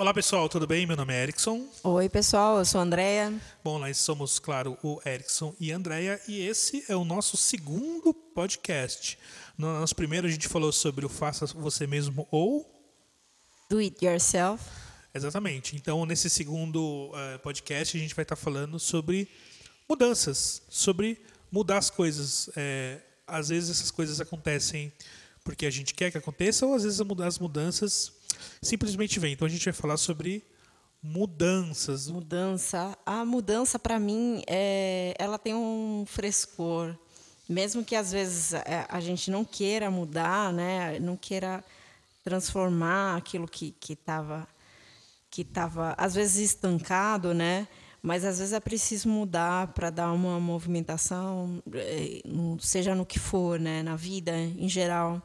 Olá pessoal, tudo bem? Meu nome é Erickson. Oi pessoal, eu sou a Andrea. Bom, nós somos, claro, o Erickson e a Andrea e esse é o nosso segundo podcast. No nosso primeiro a gente falou sobre o faça você mesmo ou Do it yourself. Exatamente. Então, nesse segundo uh, podcast, a gente vai estar falando sobre mudanças, sobre mudar as coisas. É, às vezes essas coisas acontecem porque a gente quer que aconteça, ou às vezes as mudanças simplesmente vêm. Então, a gente vai falar sobre mudanças. Mudança. A mudança, para mim, é, ela tem um frescor. Mesmo que às vezes é, a gente não queira mudar, né? não queira transformar aquilo que estava que estava às vezes estancado, né? Mas às vezes é preciso mudar para dar uma movimentação, eh, seja no que for, né? Na vida em geral.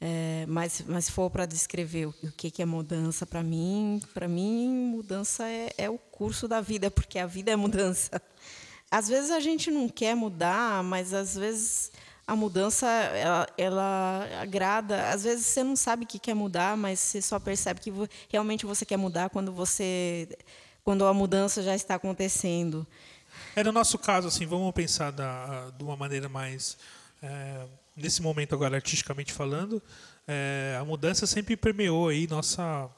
É, mas, mas se for para descrever o, que, que é mudança para mim, para mim mudança é, é o curso da vida, porque a vida é mudança. Às vezes a gente não quer mudar, mas às vezes a mudança ela, ela, agrada. Às vezes você não sabe que quer mudar, mas você só percebe que realmente você quer mudar quando você quando a mudança já está acontecendo. É no nosso caso assim, vamos pensar da, de uma maneira mais é, nesse momento agora artisticamente falando, é, a mudança sempre permeou aí nossa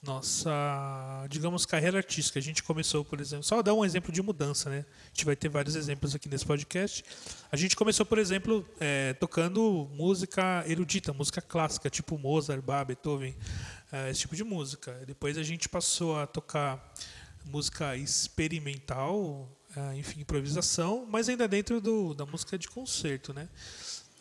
nossa, digamos, carreira artística. A gente começou, por exemplo, só dar um exemplo de mudança, né? A gente vai ter vários exemplos aqui nesse podcast. A gente começou, por exemplo, é, tocando música erudita, música clássica, tipo Mozart, Bach, Beethoven, é, esse tipo de música. Depois a gente passou a tocar música experimental, enfim, improvisação, mas ainda dentro do, da música de concerto, né?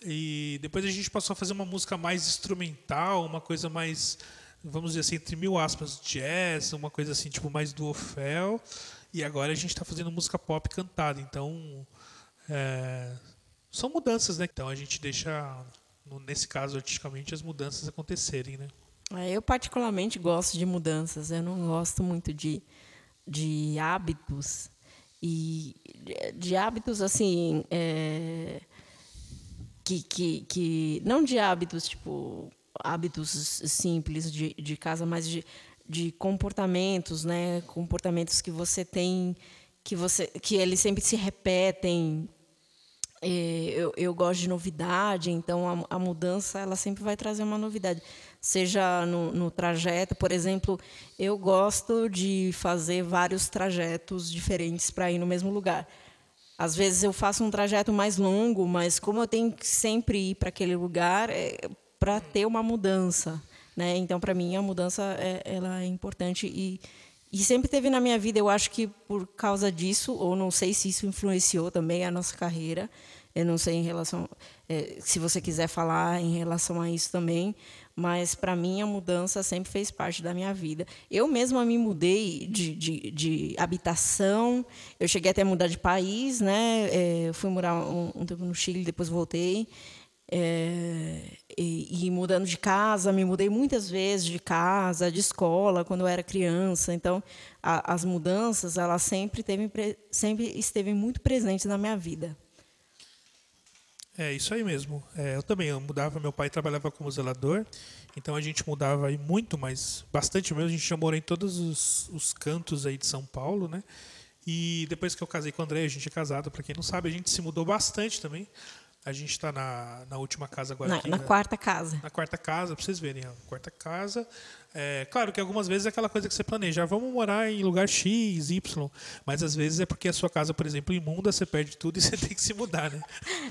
E depois a gente passou a fazer uma música mais instrumental, uma coisa mais vamos dizer assim, entre mil aspas, jazz, uma coisa assim, tipo mais do Ofel. E agora a gente está fazendo música pop cantada. Então, é, são mudanças, né? Então a gente deixa, nesse caso artisticamente, as mudanças acontecerem, né? É, eu particularmente gosto de mudanças. Eu não gosto muito de, de hábitos e de hábitos assim é, que, que, que não de hábitos tipo hábitos simples de, de casa, mas de, de comportamentos, né? Comportamentos que você tem, que você, que eles sempre se repetem. É, eu, eu gosto de novidade, então a, a, mudança ela sempre vai trazer uma novidade, seja no, no trajeto, por exemplo, eu gosto de fazer vários trajetos diferentes para ir no mesmo lugar. Às vezes eu faço um trajeto mais longo, mas como eu tenho que sempre ir para aquele lugar, é, para ter uma mudança, né? Então, para mim, a mudança é, ela é importante e, e sempre teve na minha vida. Eu acho que por causa disso, ou não sei se isso influenciou também a nossa carreira. Eu não sei em relação, é, se você quiser falar em relação a isso também, mas para mim a mudança sempre fez parte da minha vida. Eu mesma me mudei de, de, de habitação, eu cheguei até a mudar de país, né? É, fui morar um, um tempo no Chile, depois voltei. É, e, e, mudando de casa, me mudei muitas vezes de casa, de escola, quando eu era criança. Então, a, as mudanças, ela sempre, teve, sempre esteve muito presente na minha vida. É isso aí mesmo. É, eu também eu mudava. Meu pai trabalhava como zelador, então a gente mudava aí muito, mas bastante mesmo. A gente já morou em todos os, os cantos aí de São Paulo, né? E depois que eu casei com o André, a gente é casado, para quem não sabe, a gente se mudou bastante também. A gente está na, na última casa agora. Na, aqui, na né? quarta casa. Na quarta casa, para vocês verem. A quarta casa. É, claro que algumas vezes é aquela coisa que você planeja. Ah, vamos morar em lugar X, Y. Mas às vezes é porque a sua casa, por exemplo, imunda, você perde tudo e você tem que se mudar, né?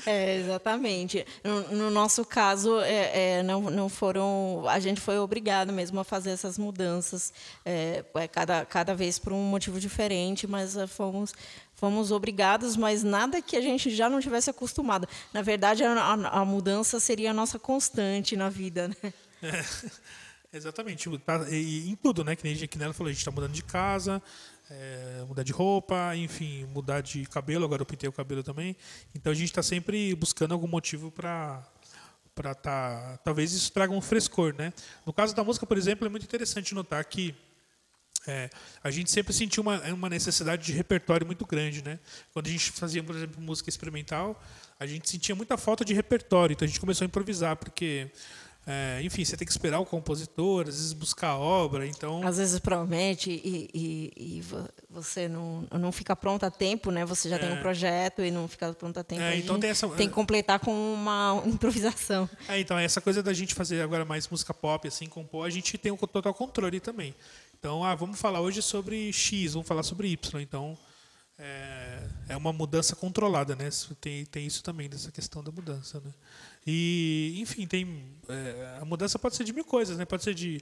É, exatamente. No, no nosso caso, é, é, não, não foram. A gente foi obrigado mesmo a fazer essas mudanças. É, é cada, cada vez por um motivo diferente, mas é, fomos fomos obrigados, mas nada que a gente já não tivesse acostumado. Na verdade, a, a, a mudança seria a nossa constante na vida, né? É, exatamente. E, em tudo, né? Que nem a gente, falou, a gente está mudando de casa, é, mudar de roupa, enfim, mudar de cabelo. Agora eu pintei o cabelo também. Então a gente está sempre buscando algum motivo para para tá, talvez isso traga um frescor, né? No caso da música, por exemplo, é muito interessante notar que é, a gente sempre sentiu uma, uma necessidade de repertório muito grande, né? Quando a gente fazia, por exemplo, música experimental, a gente sentia muita falta de repertório, então a gente começou a improvisar, porque é, enfim, você tem que esperar o compositor, às vezes buscar a obra, então... Às vezes promete e, e, e você não, não fica pronto a tempo, né? Você já é. tem um projeto e não fica pronto a tempo. É, então tem, essa, tem que completar com uma improvisação. É, então, essa coisa da gente fazer agora mais música pop, assim, compor, a gente tem o total controle também. Então, ah, vamos falar hoje sobre X, vamos falar sobre Y. Então, é, é uma mudança controlada, né? Tem, tem isso também, dessa questão da mudança, né? E, enfim, tem é, a mudança pode ser de mil coisas, né? Pode ser de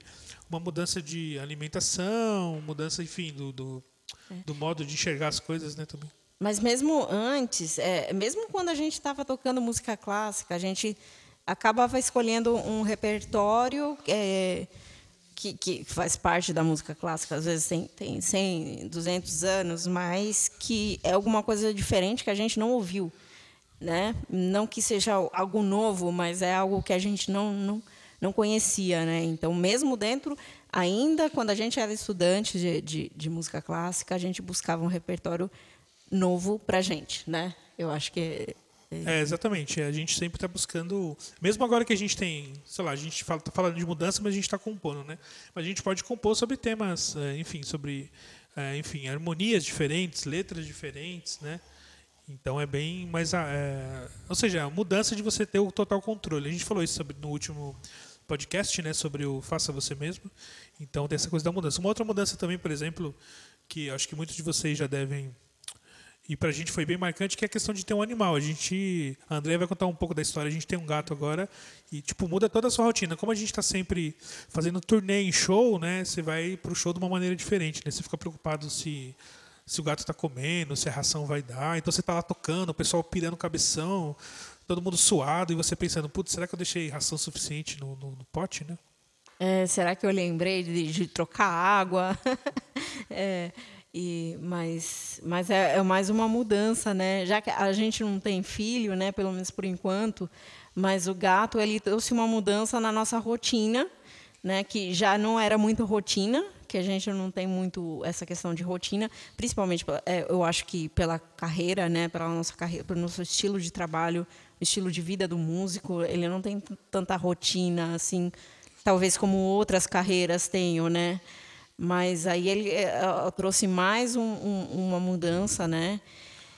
uma mudança de alimentação, mudança, enfim, do, do, é. do modo de enxergar as coisas, né? Também. Mas mesmo antes, é, mesmo quando a gente estava tocando música clássica, a gente acabava escolhendo um repertório é, que, que, faz parte da música clássica. Às vezes tem, tem 100, 200 anos, mas que é alguma coisa diferente que a gente não ouviu né? Não que seja algo novo, mas é algo que a gente não, não, não conhecia, né? Então, mesmo dentro, ainda quando a gente era estudante de, de, de música clássica, a gente buscava um repertório novo para a gente, né? Eu acho que é, é, exatamente. A gente sempre está buscando, mesmo agora que a gente tem, sei lá, a gente está falando de mudança, mas a gente está compondo, né? Mas a gente pode compor sobre temas, é, enfim, sobre, é, enfim, harmonias diferentes, letras diferentes, né? Então é bem mais. É, ou seja, a mudança de você ter o total controle. A gente falou isso sobre, no último podcast, né, sobre o faça você mesmo. Então tem essa coisa da mudança. Uma outra mudança também, por exemplo, que acho que muitos de vocês já devem e para a gente foi bem marcante que é a questão de ter um animal. A gente, a André vai contar um pouco da história. A gente tem um gato agora e tipo muda toda a sua rotina. Como a gente está sempre fazendo turnê em show, né? Você vai para o show de uma maneira diferente, né? Você fica preocupado se se o gato está comendo, se a ração vai dar. Então você está lá tocando, o pessoal pirando o cabeção, todo mundo suado, e você pensando, putz, será que eu deixei ração suficiente no, no, no pote, né? É, será que eu lembrei de, de trocar água? é, e, mas mas é, é, mais uma mudança, né? Já que a gente não tem filho, né? Pelo menos por enquanto, mas o gato ele trouxe uma mudança na nossa rotina, né? Que já não era muito rotina, que a gente não tem muito essa questão de rotina, principalmente, é, eu acho que pela carreira, né, pela nossa carreira, pelo nosso estilo de trabalho, estilo de vida do músico, ele não tem tanta rotina assim, talvez como outras carreiras tenham, né? Mas aí ele é, trouxe mais um, um, uma mudança, né?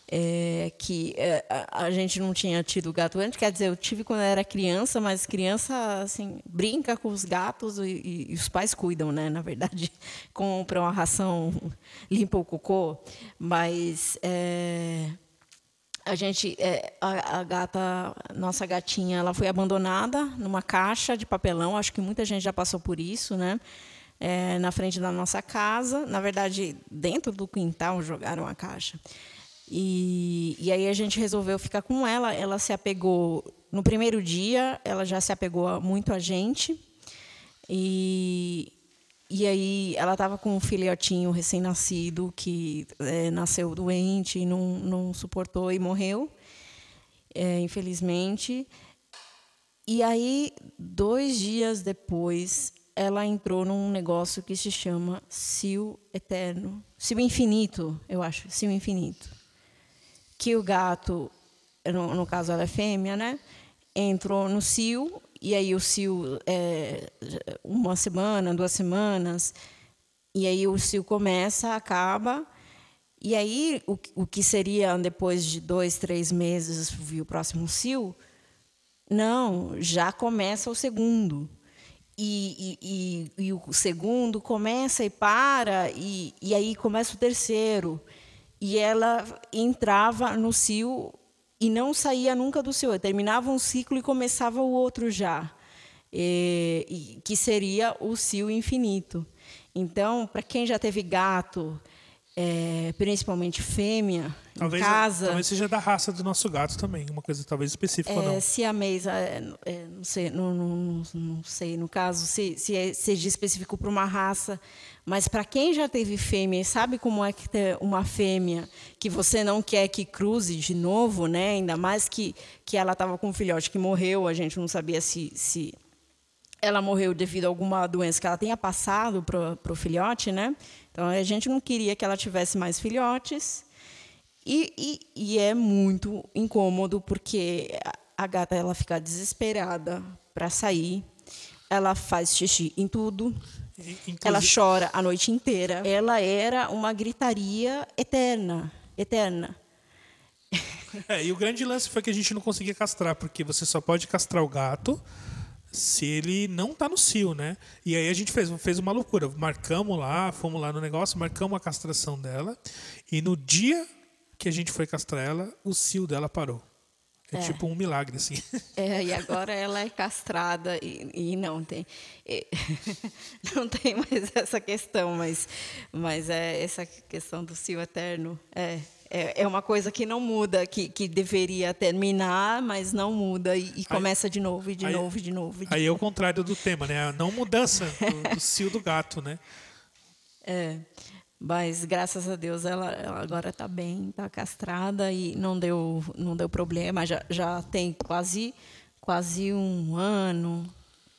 É, que é, a, gente não tinha tido gato antes. Quer dizer, eu tive quando era criança, mas criança assim brinca com os gatos e, e, os pais cuidam, né? Na verdade, compram a ração, limpa o cocô, mas é, a gente, é, a, a, gata, nossa gatinha, ela foi abandonada numa caixa de papelão. Acho que muita gente já passou por isso, né? É, na frente da nossa casa, na verdade, dentro do quintal jogaram a caixa. E, e aí a gente resolveu ficar com ela. Ela se apegou no primeiro dia, ela já se apegou muito a gente. E, e aí ela estava com um filhotinho recém-nascido que é, nasceu doente e não, não suportou e morreu, é, infelizmente. E aí, dois dias depois, ela entrou num negócio que se chama Cio Eterno. Cio Infinito, eu acho. Cio Infinito que o gato, no, no caso ela é fêmea, né? Entrou no cio e aí o cio é uma semana, duas semanas, e aí o cio começa, acaba, e aí o, o que seria depois de dois, três meses o próximo cio, não, já começa o segundo. E, e, e, e, o segundo começa e para, e, e aí começa o terceiro e ela entrava no cio e não saía nunca do cio. Terminava um ciclo e começava o outro já, e, que seria o cio infinito. Então, para quem já teve gato, é, principalmente fêmea, talvez, em casa. Talvez seja da raça do nosso gato também, uma coisa talvez específica é, ou não. Se a mesa, é, é, não sei, não, não, não, sei, no caso, se, se é, seja específico para uma raça, mas para quem já teve fêmea sabe como é que ter uma fêmea que você não quer que cruze de novo, né? Ainda mais que, que ela estava com um filhote que morreu, a gente não sabia se, se ela morreu devido a alguma doença que ela tenha passado para o filhote, né? Então a gente não queria que ela tivesse mais filhotes. E, e, e é muito incômodo porque a gata ela fica desesperada para sair ela faz xixi em tudo. Inclusive, Ela chora a noite inteira. Ela era uma gritaria eterna, eterna. É, e o grande lance foi que a gente não conseguia castrar, porque você só pode castrar o gato se ele não tá no cio, né? E aí a gente fez, fez uma loucura. Marcamos lá, fomos lá no negócio, marcamos a castração dela. E no dia que a gente foi castrar ela, o cio dela parou. É, É. tipo um milagre, assim. É, e agora ela é castrada e, e não tem e- não tem mais essa questão, mas mas é essa questão do cio eterno é é, é uma coisa que não muda, que, que deveria terminar, mas não muda e, e começa de novo e de aí- novo e de novo. de Aí é o contrário do tema, né? A não mudança do, do cio do gato, né? É, mas graças a Deus ela, ela agora está bem, está castrada e não deu, não deu problema. Já, já tem quase, quase um ano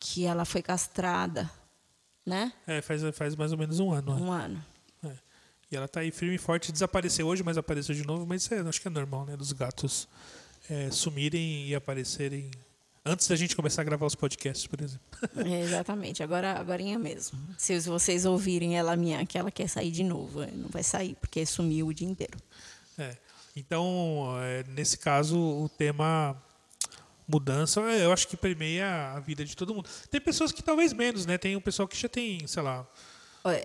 que ela foi castrada, né? É, faz, faz mais ou menos um ano. né? Um ano. É. E ela tá aí firme e forte. Desapareceu hoje, mas apareceu de novo. Mas é, acho que é normal, né? Dos gatos é, sumirem e aparecerem antes da gente começar a gravar os podcasts, por exemplo. É, exatamente, agora agorinha mesmo. Se vocês ouvirem ela minha que ela quer sair de novo, eh, não vai sair, porque sumiu o dia inteiro. É. Então, é, nesse caso, o tema mudança, é, eu acho que permeia a vida de todo mundo. Tem pessoas que talvez menos, né? Tem um pessoal que já tem, sei lá,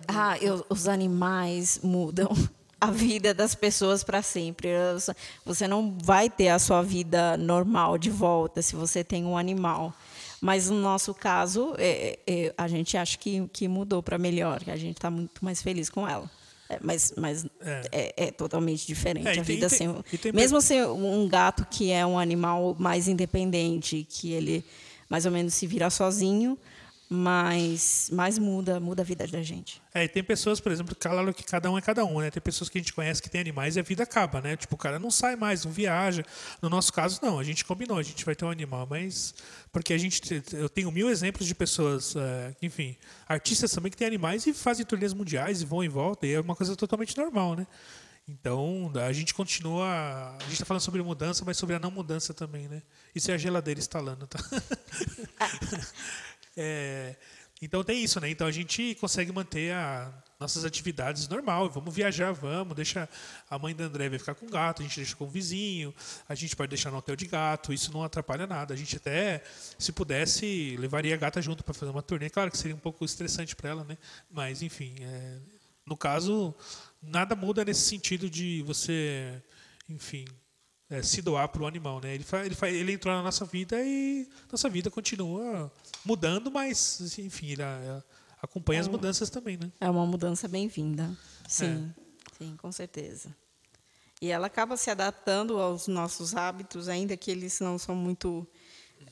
Ah, eu- os animais mudam a vida das pessoas para sempre. Você não vai ter a sua vida normal de volta se você tem um animal. Mas no nosso caso, é- é- a gente acha que, que mudou para melhor, que a gente está muito mais feliz com ela. É, mas mas É. é. é totalmente diferente É, a tem- vida tem- sem. tem- mesmo ser um gato que é um animal mais independente, que ele mais ou menos se vira sozinho, mas, mas muda, muda a vida da gente. É, e tem pessoas, por exemplo, claro que cada um é cada um, né? Tem pessoas que a gente conhece que tem animais e a vida acaba, né? Tipo, o cara não sai mais, não viaja. No nosso caso, não. A gente combinou, a gente vai ter um animal, mas porque a gente, eu tenho mil exemplos de pessoas, é, enfim, artistas também que têm animais e fazem turnês mundiais e vão e voltam. E é uma coisa totalmente normal, né? Então, a gente continua. A gente está falando sobre mudança, mas sobre a não mudança também, né? Isso é a geladeira instalando, tá? É, então tem isso, né? Então a gente consegue manter a, nossas atividades normal. Vamos viajar, vamos. Deixa a mãe da André vai ficar com o gato, a gente deixa com o vizinho, a gente pode deixar no hotel de gato, isso não atrapalha nada. A gente até, se pudesse, levaria a gata junto para fazer uma turnê. Claro que seria um pouco estressante para ela, né? Mas enfim, é, no caso, nada muda nesse sentido de você, enfim, é, se doar para o animal, né? Ele, ele, ele entrou na nossa vida e nossa vida continua mudando, mas enfim, ele a, acompanha as mudanças também, né? É uma mudança bem-vinda. Sim, sim, com certeza. E ela acaba se adaptando aos nossos hábitos, ainda que eles não são muito,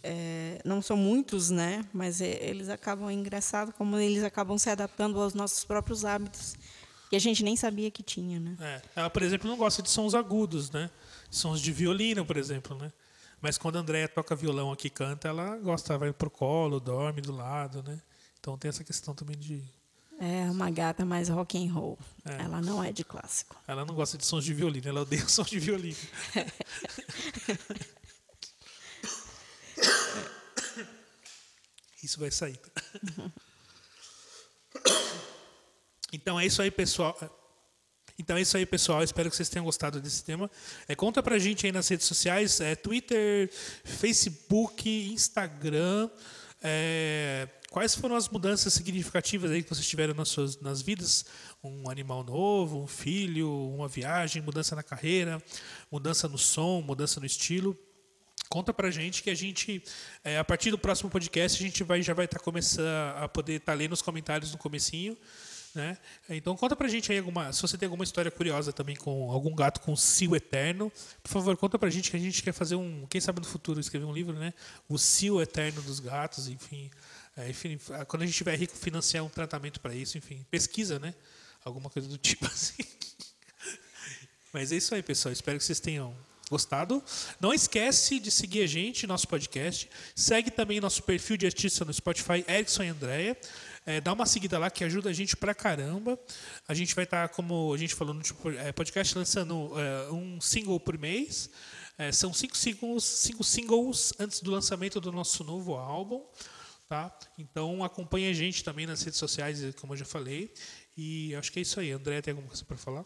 é, não são muitos, né? Mas é, eles acabam é engraçado como eles acabam se adaptando aos nossos próprios hábitos que a gente nem sabia que tinha, né? É. Ela, por exemplo, não gosta de sons agudos, né? Sons de violino, por exemplo, né? Mas quando a Andrea toca violão aqui canta, ela gosta, vai pro colo, dorme do lado, né? Então tem essa questão também de É uma gata mais rock and roll. É. Ela não é de clássico. ela não gosta de sons de violino, ela odeia sons de violino. Isso vai sair. Então é isso aí, pessoal. Então é isso aí, pessoal. Espero que vocês tenham gostado desse tema. É, conta pra gente aí nas redes sociais, é, Twitter, Facebook, Instagram. é, quais foram as mudanças significativas aí que vocês tiveram nas suas nas vidas? Um animal novo, um filho, uma viagem, mudança na carreira, mudança no som, mudança no estilo. Conta pra gente que a gente, é, a partir do próximo podcast, a gente vai, já vai estar começando a poder estar lendo os comentários no comecinho. Né? Então conta pra gente aí alguma. Se você tem alguma história curiosa também com algum gato com cio eterno, por favor, conta pra gente que a gente quer fazer um. Quem sabe no futuro escrever um livro, né? O cio eterno dos gatos, enfim. É, enfim, quando a gente tiver rico, financiar um tratamento para isso, enfim. Pesquisa, né? Alguma coisa do tipo assim. Mas é isso aí, pessoal. Espero que vocês tenham gostado. Não esquece de seguir a gente, nosso podcast. Segue também nosso perfil de artista no Spotify, Erickson e Andréia. É, dá uma seguida lá que ajuda a gente pra caramba. A gente vai estar, como a gente falou no tipo, é, podcast, lançando é, um single por mês. É, são cinco singles, cinco singles antes do lançamento do nosso novo álbum. Tá? Então acompanhe a gente também nas redes sociais, como eu já falei. E acho que é isso aí. André, tem alguma coisa para falar?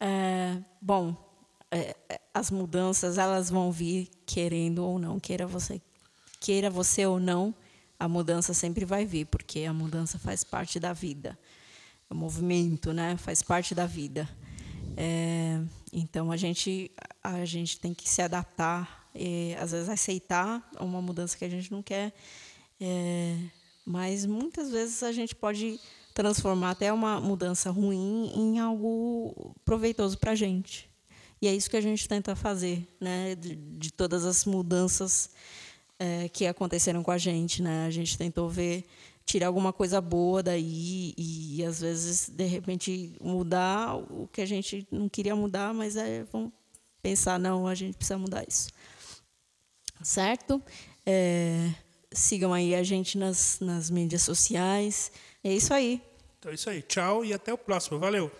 É, bom, é, as mudanças elas vão vir querendo ou não, queira você, queira você ou não, a mudança sempre vai vir, porque a mudança faz parte da vida. O movimento, né, faz parte da vida. É, então a gente a gente tem que se adaptar e às vezes aceitar uma mudança que a gente não quer, é, mas muitas vezes a gente pode transformar até uma mudança ruim em algo proveitoso para a gente. E é isso que a gente tenta fazer, né? De, de todas as mudanças é, que aconteceram com a gente, né? A gente tentou ver tirar alguma coisa boa daí e, às vezes de repente mudar o que a gente não queria mudar, mas é vamos pensar não, a gente precisa mudar isso, certo? É, sigam aí a gente nas, nas mídias sociais. É isso aí. Então é isso aí. Tchau e até o próximo. Valeu.